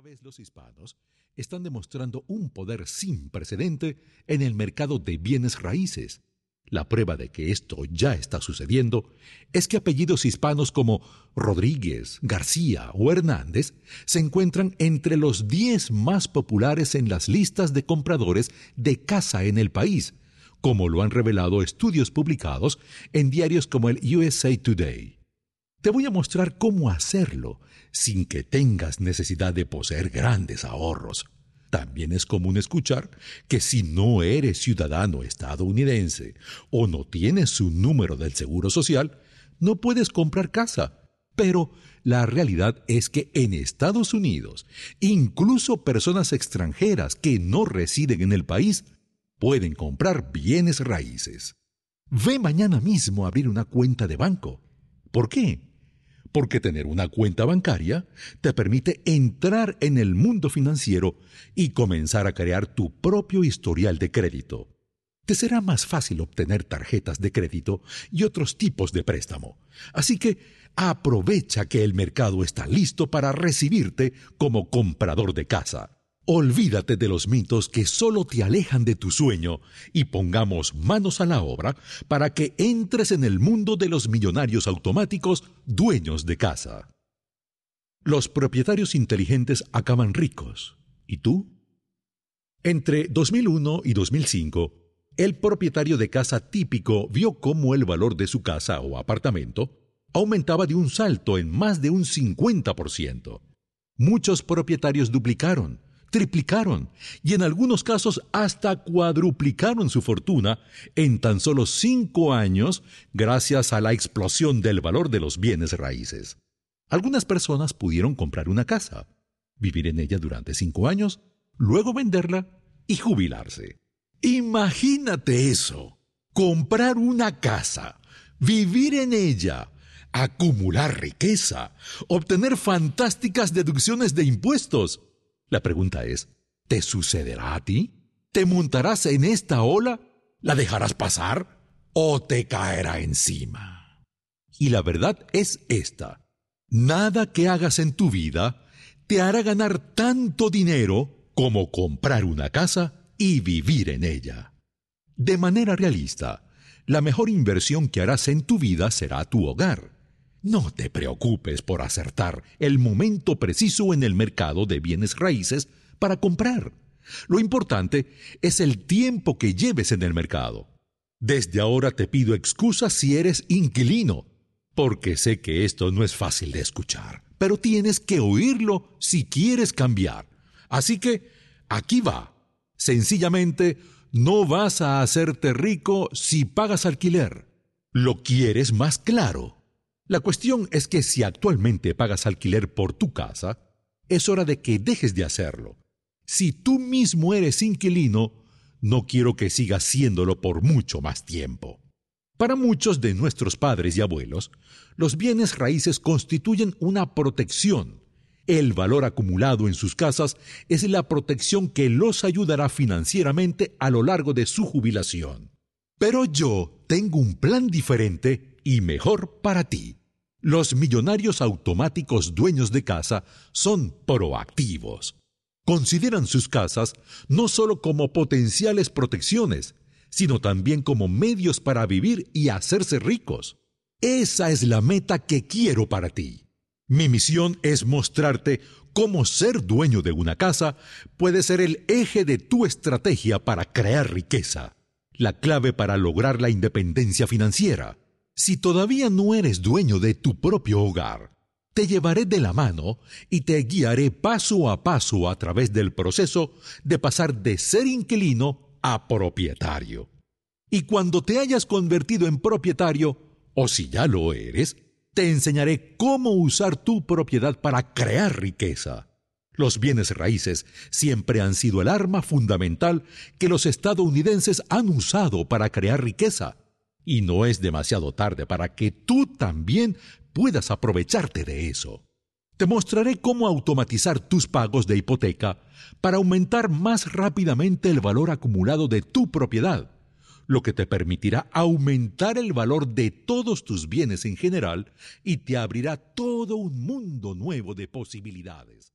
vez los hispanos están demostrando un poder sin precedente en el mercado de bienes raíces. La prueba de que esto ya está sucediendo es que apellidos hispanos como Rodríguez, García o Hernández se encuentran entre los 10 más populares en las listas de compradores de casa en el país, como lo han revelado estudios publicados en diarios como el USA Today. Te voy a mostrar cómo hacerlo sin que tengas necesidad de poseer grandes ahorros. También es común escuchar que si no eres ciudadano estadounidense o no tienes un número del Seguro Social, no puedes comprar casa. Pero la realidad es que en Estados Unidos, incluso personas extranjeras que no residen en el país pueden comprar bienes raíces. Ve mañana mismo a abrir una cuenta de banco. ¿Por qué? Porque tener una cuenta bancaria te permite entrar en el mundo financiero y comenzar a crear tu propio historial de crédito. Te será más fácil obtener tarjetas de crédito y otros tipos de préstamo. Así que aprovecha que el mercado está listo para recibirte como comprador de casa. Olvídate de los mitos que solo te alejan de tu sueño y pongamos manos a la obra para que entres en el mundo de los millonarios automáticos dueños de casa. Los propietarios inteligentes acaban ricos. ¿Y tú? Entre 2001 y 2005, el propietario de casa típico vio cómo el valor de su casa o apartamento aumentaba de un salto en más de un 50%. Muchos propietarios duplicaron, triplicaron y en algunos casos hasta cuadruplicaron su fortuna en tan solo cinco años gracias a la explosión del valor de los bienes raíces. Algunas personas pudieron comprar una casa, vivir en ella durante cinco años, luego venderla y jubilarse. Imagínate eso, comprar una casa, vivir en ella, acumular riqueza, obtener fantásticas deducciones de impuestos, la pregunta es, ¿te sucederá a ti? ¿Te montarás en esta ola? ¿La dejarás pasar? ¿O te caerá encima? Y la verdad es esta. Nada que hagas en tu vida te hará ganar tanto dinero como comprar una casa y vivir en ella. De manera realista, la mejor inversión que harás en tu vida será tu hogar. No te preocupes por acertar el momento preciso en el mercado de bienes raíces para comprar. Lo importante es el tiempo que lleves en el mercado. Desde ahora te pido excusas si eres inquilino, porque sé que esto no es fácil de escuchar, pero tienes que oírlo si quieres cambiar. Así que, aquí va. Sencillamente, no vas a hacerte rico si pagas alquiler. ¿Lo quieres más claro? La cuestión es que si actualmente pagas alquiler por tu casa, es hora de que dejes de hacerlo. Si tú mismo eres inquilino, no quiero que sigas siéndolo por mucho más tiempo. Para muchos de nuestros padres y abuelos, los bienes raíces constituyen una protección. El valor acumulado en sus casas es la protección que los ayudará financieramente a lo largo de su jubilación. Pero yo tengo un plan diferente y mejor para ti. Los millonarios automáticos dueños de casa son proactivos. Consideran sus casas no solo como potenciales protecciones, sino también como medios para vivir y hacerse ricos. Esa es la meta que quiero para ti. Mi misión es mostrarte cómo ser dueño de una casa puede ser el eje de tu estrategia para crear riqueza, la clave para lograr la independencia financiera si todavía no eres dueño de tu propio hogar, te llevaré de la mano y te guiaré paso a paso a través del proceso de pasar de ser inquilino a propietario. Y cuando te hayas convertido en propietario, o si ya lo eres, te enseñaré cómo usar tu propiedad para crear riqueza. Los bienes raíces siempre han sido el arma fundamental que los estadounidenses han usado para crear riqueza y no es demasiado tarde para que tú también puedas aprovecharte de eso. Te mostraré cómo automatizar tus pagos de hipoteca para aumentar más rápidamente el valor acumulado de tu propiedad, lo que te permitirá aumentar el valor de todos tus bienes en general y te abrirá todo un mundo nuevo de posibilidades.